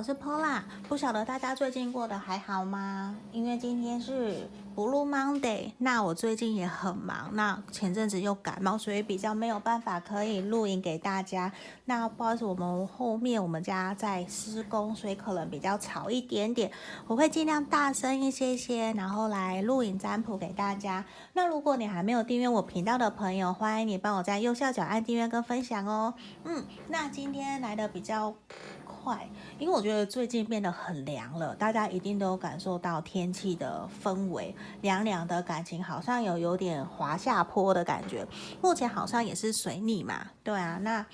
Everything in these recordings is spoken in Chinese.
我是 Pola。不晓得大家最近过得还好吗？因为今天是 Blue Monday，那我最近也很忙。那前阵子又感冒，所以比较没有办法可以录影给大家。那不好意思，我们后面我们家在施工，所以可能比较吵一点点。我会尽量大声一些些，然后来录影占卜给大家。那如果你还没有订阅我频道的朋友，欢迎你帮我在右下角按订阅跟分享哦。嗯，那今天来的比较快，因为我觉得最近变得很凉了，大家一定都有感受到天气的氛围，凉凉的感情好像有有点滑下坡的感觉。目前好像也是水逆嘛，对啊。那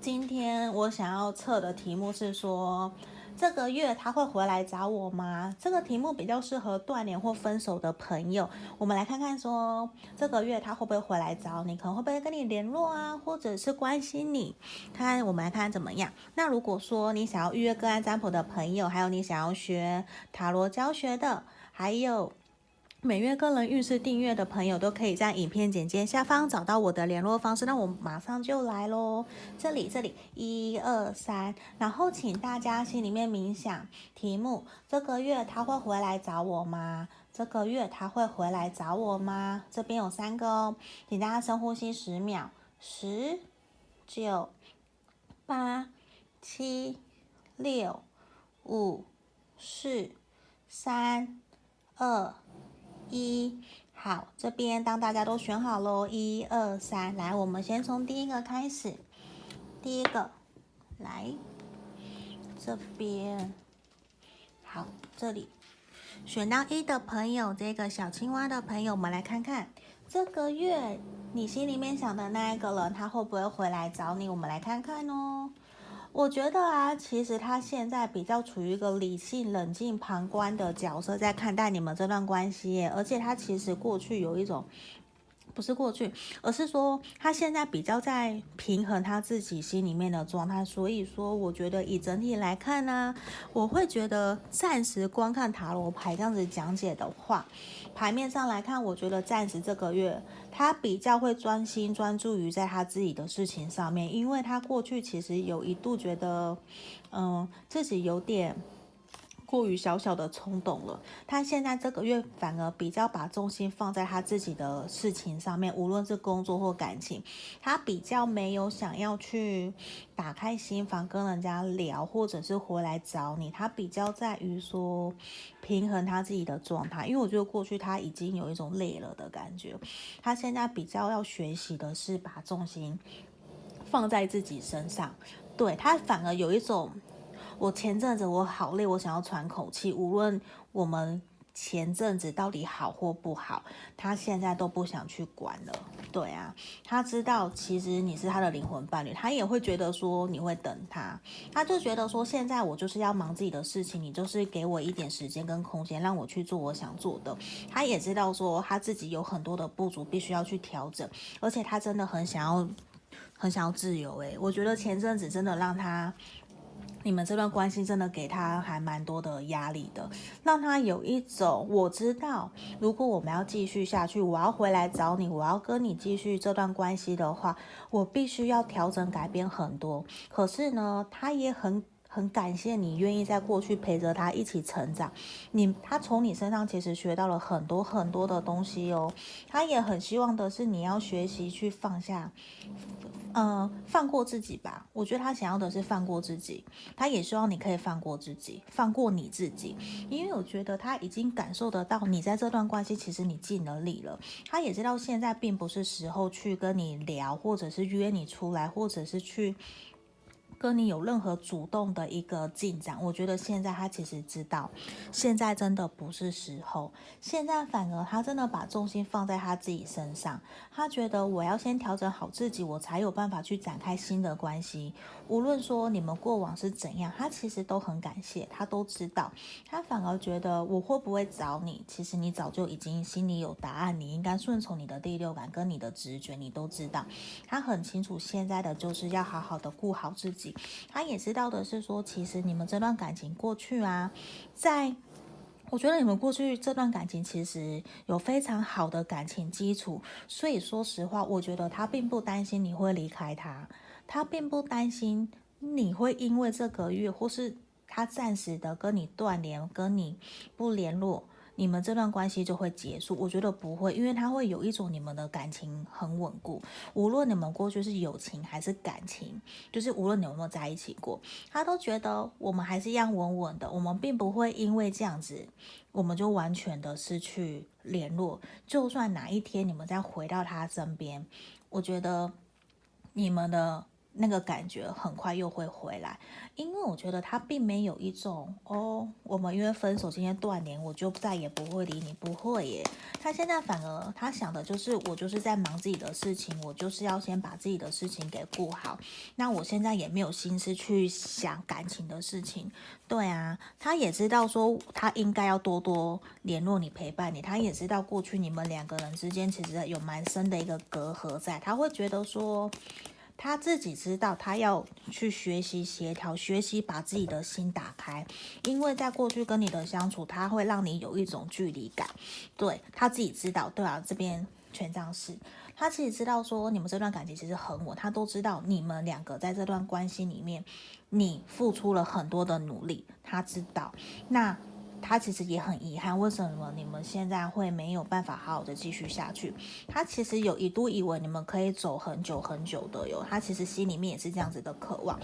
今天我想要测的题目是说，这个月他会回来找我吗？这个题目比较适合断联或分手的朋友。我们来看看说，这个月他会不会回来找你？可能会不会跟你联络啊，或者是关心你？看，我们来看看怎么样。那如果说你想要预约个案占卜的朋友，还有你想要学塔罗教学的，还有。每月个人运势订阅的朋友都可以在影片简介下方找到我的联络方式。那我马上就来喽，这里这里一二三，然后请大家心里面冥想题目：这个月他会回来找我吗？这个月他会回来找我吗？这边有三个哦，请大家深呼吸十秒，十、九、八、七、六、五、四、三、二。一好，这边当大家都选好喽，一二三，来，我们先从第一个开始。第一个，来这边，好，这里选到一的朋友，这个小青蛙的朋友，我们来看看这个月你心里面想的那一个人，他会不会回来找你？我们来看看哦。我觉得啊，其实他现在比较处于一个理性、冷静、旁观的角色，在看待你们这段关系。而且他其实过去有一种，不是过去，而是说他现在比较在平衡他自己心里面的状态。所以说，我觉得以整体来看呢，我会觉得暂时观看塔罗牌这样子讲解的话，牌面上来看，我觉得暂时这个月。他比较会专心专注于在他自己的事情上面，因为他过去其实有一度觉得，嗯，自己有点过于小小的冲动了。他现在这个月反而比较把重心放在他自己的事情上面，无论是工作或感情，他比较没有想要去打开心房跟人家聊，或者是回来找你。他比较在于说。平衡他自己的状态，因为我觉得过去他已经有一种累了的感觉，他现在比较要学习的是把重心放在自己身上，对，他反而有一种，我前阵子我好累，我想要喘口气，无论我们。前阵子到底好或不好，他现在都不想去管了。对啊，他知道其实你是他的灵魂伴侣，他也会觉得说你会等他，他就觉得说现在我就是要忙自己的事情，你就是给我一点时间跟空间，让我去做我想做的。他也知道说他自己有很多的不足，必须要去调整，而且他真的很想要，很想要自由。诶，我觉得前阵子真的让他。你们这段关系真的给他还蛮多的压力的，让他有一种我知道，如果我们要继续下去，我要回来找你，我要跟你继续这段关系的话，我必须要调整改变很多。可是呢，他也很。很感谢你愿意在过去陪着他一起成长，你他从你身上其实学到了很多很多的东西哦。他也很希望的是你要学习去放下，呃，放过自己吧。我觉得他想要的是放过自己，他也希望你可以放过自己，放过你自己。因为我觉得他已经感受得到你在这段关系其实你尽了力了，他也知道现在并不是时候去跟你聊，或者是约你出来，或者是去。跟你有任何主动的一个进展，我觉得现在他其实知道，现在真的不是时候，现在反而他真的把重心放在他自己身上，他觉得我要先调整好自己，我才有办法去展开新的关系。无论说你们过往是怎样，他其实都很感谢，他都知道，他反而觉得我会不会找你，其实你早就已经心里有答案，你应该顺从你的第六感跟你的直觉，你都知道，他很清楚现在的就是要好好的顾好自己，他也知道的是说，其实你们这段感情过去啊，在我觉得你们过去这段感情其实有非常好的感情基础，所以说实话，我觉得他并不担心你会离开他。他并不担心你会因为这个月，或是他暂时的跟你断联，跟你不联络。你们这段关系就会结束？我觉得不会，因为他会有一种你们的感情很稳固，无论你们过去是友情还是感情，就是无论你有没有在一起过，他都觉得我们还是一样稳稳的。我们并不会因为这样子，我们就完全的失去联络。就算哪一天你们再回到他身边，我觉得你们的。那个感觉很快又会回来，因为我觉得他并没有一种哦，我们因为分手今天断联，我就再也不会理你，不会耶。他现在反而他想的就是我就是在忙自己的事情，我就是要先把自己的事情给顾好。那我现在也没有心思去想感情的事情。对啊，他也知道说他应该要多多联络你，陪伴你。他也知道过去你们两个人之间其实有蛮深的一个隔阂在，他会觉得说。他自己知道，他要去学习协调，学习把自己的心打开，因为在过去跟你的相处，他会让你有一种距离感。对，他自己知道，对啊，这边权杖四，他自己知道说你们这段感情其实很稳，他都知道你们两个在这段关系里面，你付出了很多的努力，他知道。那。他其实也很遗憾，为什么你们现在会没有办法好好的继续下去？他其实有一度以为你们可以走很久很久的哟，他其实心里面也是这样子的渴望。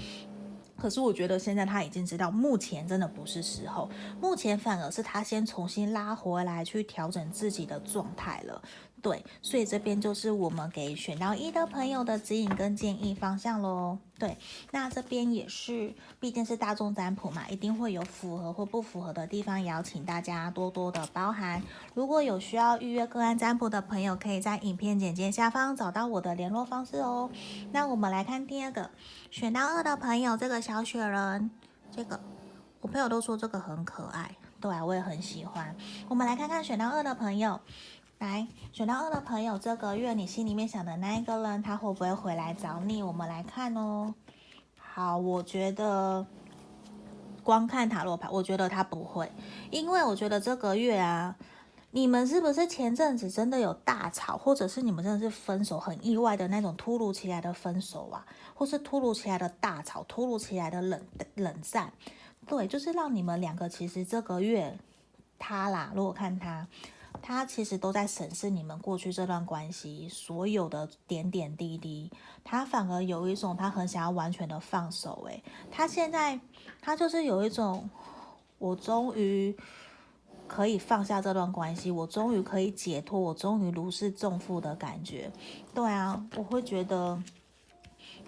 可是我觉得现在他已经知道，目前真的不是时候，目前反而是他先重新拉回来去调整自己的状态了。对，所以这边就是我们给选到一的朋友的指引跟建议方向喽。对，那这边也是，毕竟是大众占卜嘛，一定会有符合或不符合的地方，也要请大家多多的包涵。如果有需要预约个案占卜的朋友，可以在影片简介下方找到我的联络方式哦。那我们来看第二个，选到二的朋友，这个小雪人，这个我朋友都说这个很可爱，对啊，我也很喜欢。我们来看看选到二的朋友。来，选到二的朋友，这个月你心里面想的那一个人，他会不会回来找你？我们来看哦。好，我觉得光看塔罗牌，我觉得他不会，因为我觉得这个月啊，你们是不是前阵子真的有大吵，或者是你们真的是分手很意外的那种突如其来的分手啊，或是突如其来的大吵，突如其来的冷冷战？对，就是让你们两个其实这个月他啦，如果看他。他其实都在审视你们过去这段关系所有的点点滴滴，他反而有一种他很想要完全的放手。诶，他现在他就是有一种，我终于可以放下这段关系，我终于可以解脱，我终于如释重负的感觉。对啊，我会觉得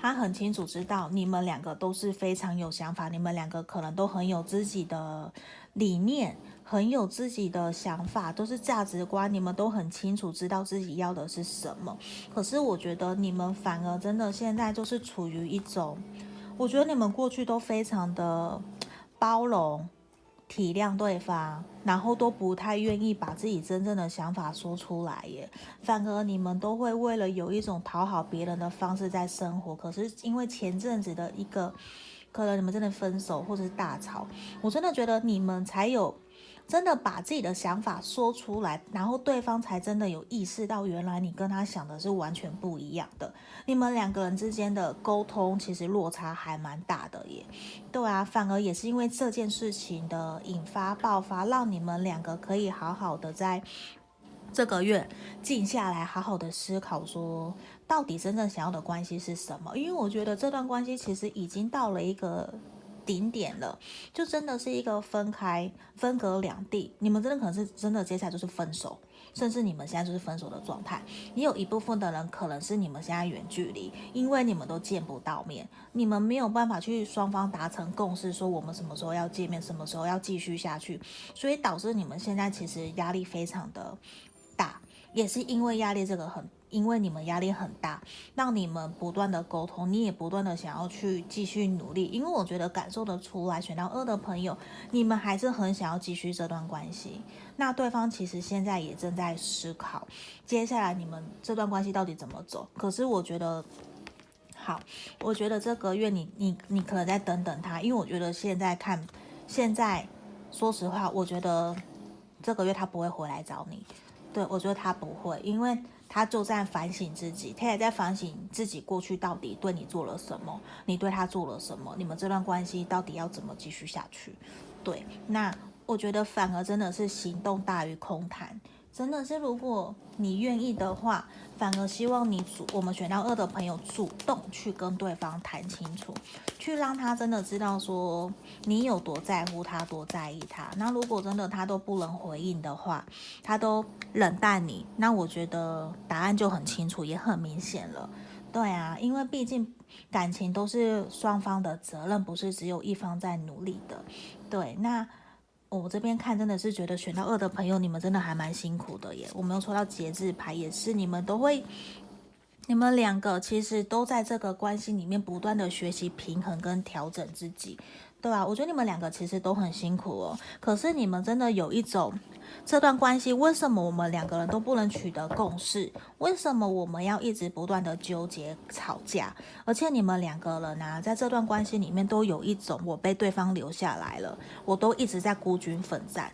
他很清楚知道你们两个都是非常有想法，你们两个可能都很有自己的理念。很有自己的想法，都是价值观，你们都很清楚知道自己要的是什么。可是我觉得你们反而真的现在就是处于一种，我觉得你们过去都非常的包容、体谅对方，然后都不太愿意把自己真正的想法说出来耶。反而你们都会为了有一种讨好别人的方式在生活。可是因为前阵子的一个，可能你们真的分手或者是大吵，我真的觉得你们才有。真的把自己的想法说出来，然后对方才真的有意识到，原来你跟他想的是完全不一样的。你们两个人之间的沟通其实落差还蛮大的耶。对啊，反而也是因为这件事情的引发爆发，让你们两个可以好好的在这个月静下来，好好的思考说，到底真正想要的关系是什么？因为我觉得这段关系其实已经到了一个。顶点了，就真的是一个分开、分隔两地。你们真的可能是真的接下来就是分手，甚至你们现在就是分手的状态。也有一部分的人可能是你们现在远距离，因为你们都见不到面，你们没有办法去双方达成共识，说我们什么时候要见面，什么时候要继续下去，所以导致你们现在其实压力非常的大，也是因为压力这个很。因为你们压力很大，让你们不断的沟通，你也不断的想要去继续努力。因为我觉得感受得出来，选到二的朋友，你们还是很想要继续这段关系。那对方其实现在也正在思考，接下来你们这段关系到底怎么走。可是我觉得，好，我觉得这个月你你你可能再等等他，因为我觉得现在看，现在说实话，我觉得这个月他不会回来找你。对，我觉得他不会，因为。他就在反省自己，他也在反省自己过去到底对你做了什么，你对他做了什么，你们这段关系到底要怎么继续下去？对，那我觉得反而真的是行动大于空谈。真的是，如果你愿意的话，反而希望你主我们选到二的朋友主动去跟对方谈清楚，去让他真的知道说你有多在乎他，多在意他。那如果真的他都不能回应的话，他都冷淡你，那我觉得答案就很清楚，也很明显了。对啊，因为毕竟感情都是双方的责任，不是只有一方在努力的。对，那。我这边看真的是觉得选到二的朋友，你们真的还蛮辛苦的耶。我没有抽到节制牌，也是你们都会，你们两个其实都在这个关系里面不断的学习平衡跟调整自己，对吧？我觉得你们两个其实都很辛苦哦。可是你们真的有一种。这段关系为什么我们两个人都不能取得共识？为什么我们要一直不断的纠结吵架？而且你们两个人呢、在这段关系里面都有一种我被对方留下来了，我都一直在孤军奋战。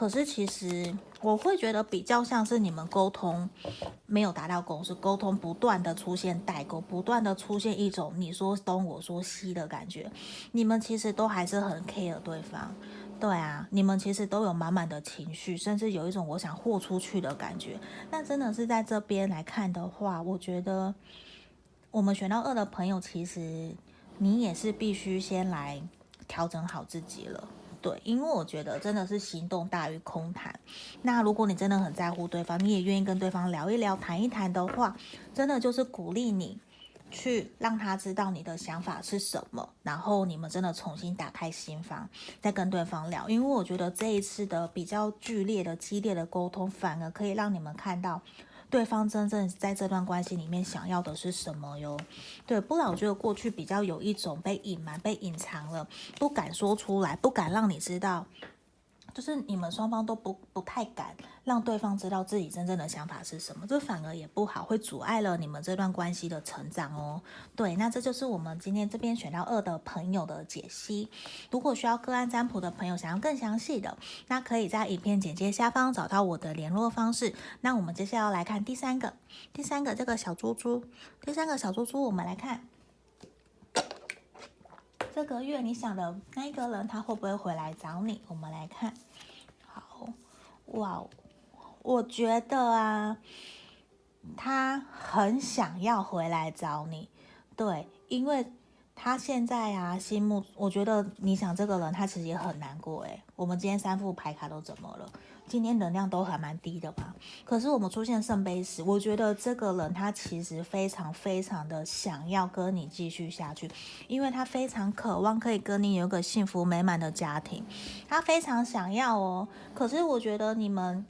可是其实我会觉得比较像是你们沟通没有达到共识，沟通不断的出现代沟，不断的出现一种你说东我说西的感觉。你们其实都还是很 care 对方。对啊，你们其实都有满满的情绪，甚至有一种我想豁出去的感觉。那真的是在这边来看的话，我觉得我们选到二的朋友，其实你也是必须先来调整好自己了。对，因为我觉得真的是行动大于空谈。那如果你真的很在乎对方，你也愿意跟对方聊一聊、谈一谈的话，真的就是鼓励你。去让他知道你的想法是什么，然后你们真的重新打开心房，再跟对方聊。因为我觉得这一次的比较剧烈的、激烈的沟通，反而可以让你们看到对方真正在这段关系里面想要的是什么哟。对，不然我觉得过去比较有一种被隐瞒、被隐藏了，不敢说出来，不敢让你知道。就是你们双方都不不太敢让对方知道自己真正的想法是什么，这反而也不好，会阻碍了你们这段关系的成长哦。对，那这就是我们今天这边选到二的朋友的解析。如果需要个案占卜的朋友，想要更详细的，那可以在影片简介下方找到我的联络方式。那我们接下来要来看第三个，第三个这个小猪猪，第三个小猪猪，我们来看。这个月你想的那一个人，他会不会回来找你？我们来看。哇，我觉得啊，他很想要回来找你。对，因为他现在啊，心目，我觉得你想这个人，他其实也很难过。诶，我们今天三副牌卡都怎么了？今天能量都还蛮低的吧，可是我们出现圣杯时，我觉得这个人他其实非常非常的想要跟你继续下去，因为他非常渴望可以跟你有一个幸福美满的家庭，他非常想要哦。可是我觉得你们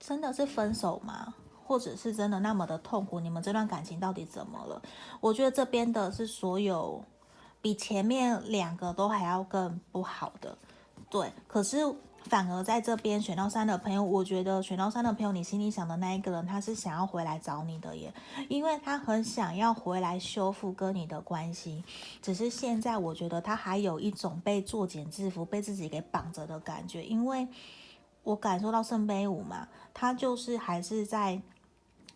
真的是分手吗？或者是真的那么的痛苦？你们这段感情到底怎么了？我觉得这边的是所有比前面两个都还要更不好的，对，可是。反而在这边选到三的朋友，我觉得选到三的朋友，你心里想的那一个人，他是想要回来找你的耶，因为他很想要回来修复跟你的关系。只是现在我觉得他还有一种被作茧自缚、被自己给绑着的感觉，因为我感受到圣杯五嘛，他就是还是在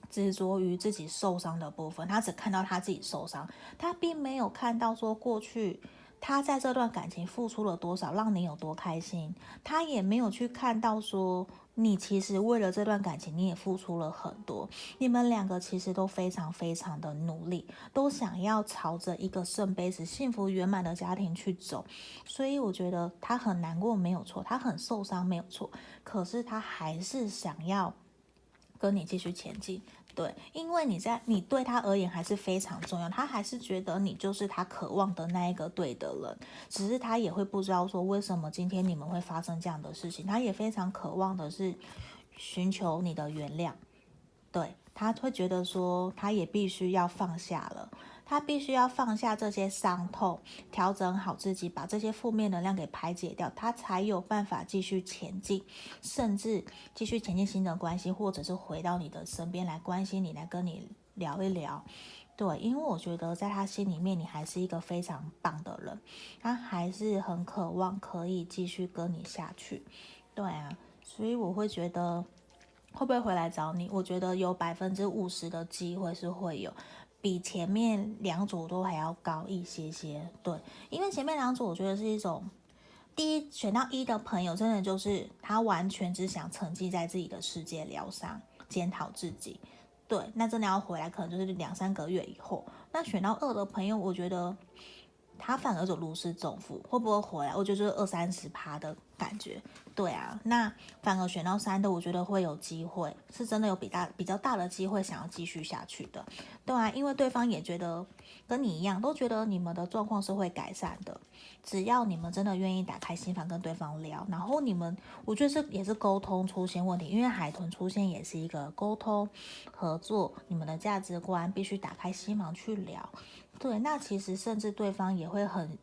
执着于自己受伤的部分，他只看到他自己受伤，他并没有看到说过去。他在这段感情付出了多少，让你有多开心？他也没有去看到说，你其实为了这段感情，你也付出了很多。你们两个其实都非常非常的努力，都想要朝着一个圣杯子、幸福圆满的家庭去走。所以我觉得他很难过，没有错，他很受伤，没有错。可是他还是想要跟你继续前进。对，因为你在你对他而言还是非常重要，他还是觉得你就是他渴望的那一个对的人，只是他也会不知道说为什么今天你们会发生这样的事情，他也非常渴望的是寻求你的原谅，对，他会觉得说他也必须要放下了。他必须要放下这些伤痛，调整好自己，把这些负面能量给排解掉，他才有办法继续前进，甚至继续前进新的关系，或者是回到你的身边来关心你，来跟你聊一聊。对，因为我觉得在他心里面，你还是一个非常棒的人，他还是很渴望可以继续跟你下去。对啊，所以我会觉得。会不会回来找你？我觉得有百分之五十的机会是会有，比前面两组都还要高一些些。对，因为前面两组我觉得是一种，第一选到一的朋友，真的就是他完全只想沉浸在自己的世界疗伤，检讨自己。对，那真的要回来，可能就是两三个月以后。那选到二的朋友，我觉得。他反而就如释重负，会不会回来？我觉得就是二三十趴的感觉，对啊。那反而选到三的，我觉得会有机会，是真的有比大比较大的机会想要继续下去的，对啊。因为对方也觉得跟你一样，都觉得你们的状况是会改善的，只要你们真的愿意打开心房跟对方聊，然后你们，我觉得这也是沟通出现问题，因为海豚出现也是一个沟通合作，你们的价值观必须打开心房去聊。对，那其实甚至对方也会很，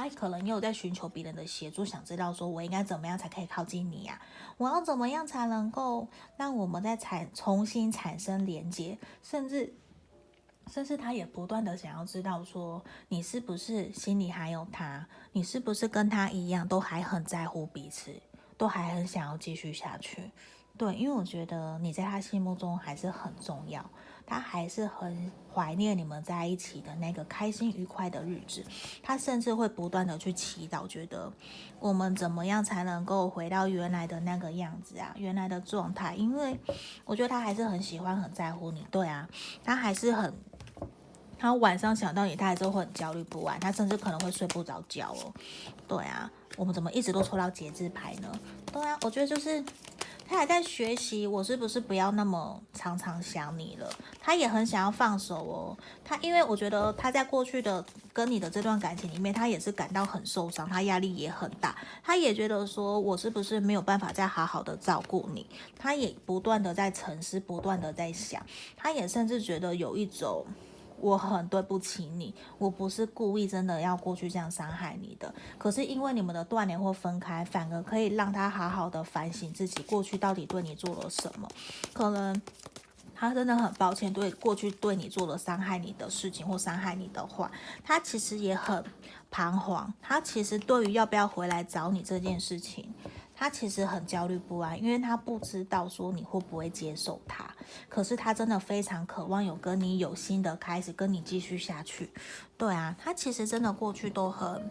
他可能也有在寻求别人的协助，想知道说我应该怎么样才可以靠近你呀？我要怎么样才能够让我们再产重新产生连接？甚至，甚至他也不断的想要知道说你是不是心里还有他，你是不是跟他一样都还很在乎彼此，都还很想要继续下去？对，因为我觉得你在他心目中还是很重要。他还是很怀念你们在一起的那个开心愉快的日子，他甚至会不断的去祈祷，觉得我们怎么样才能够回到原来的那个样子啊，原来的状态。因为我觉得他还是很喜欢、很在乎你，对啊，他还是很，他晚上想到你，他还是会很焦虑不安，他甚至可能会睡不着觉哦。对啊，我们怎么一直都抽到节制牌呢？对啊，我觉得就是。他还在学习，我是不是不要那么常常想你了？他也很想要放手哦。他因为我觉得他在过去的跟你的这段感情里面，他也是感到很受伤，他压力也很大。他也觉得说，我是不是没有办法再好好的照顾你？他也不断的在沉思，不断的在想。他也甚至觉得有一种。我很对不起你，我不是故意真的要过去这样伤害你的。可是因为你们的断联或分开，反而可以让他好好的反省自己过去到底对你做了什么。可能他真的很抱歉，对过去对你做了伤害你的事情或伤害你的话，他其实也很彷徨。他其实对于要不要回来找你这件事情。他其实很焦虑不安，因为他不知道说你会不会接受他。可是他真的非常渴望有跟你有新的开始，跟你继续下去。对啊，他其实真的过去都很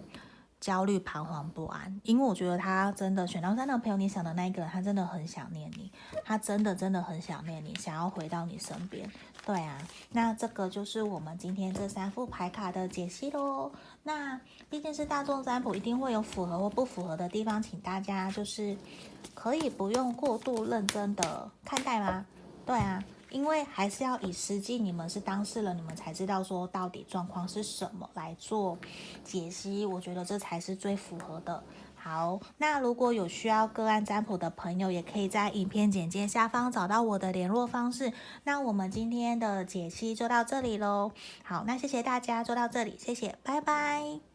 焦虑、彷徨不安，因为我觉得他真的选到三的朋友，你想的那一个人，他真的很想念你，他真的真的很想念你，想要回到你身边。对啊，那这个就是我们今天这三副牌卡的解析喽。那毕竟是大众占卜，一定会有符合或不符合的地方，请大家就是可以不用过度认真的看待吗？对啊，因为还是要以实际你们是当事人，你们才知道说到底状况是什么来做解析。我觉得这才是最符合的。好，那如果有需要个案占卜的朋友，也可以在影片简介下方找到我的联络方式。那我们今天的解析就到这里喽。好，那谢谢大家，就到这里，谢谢，拜拜。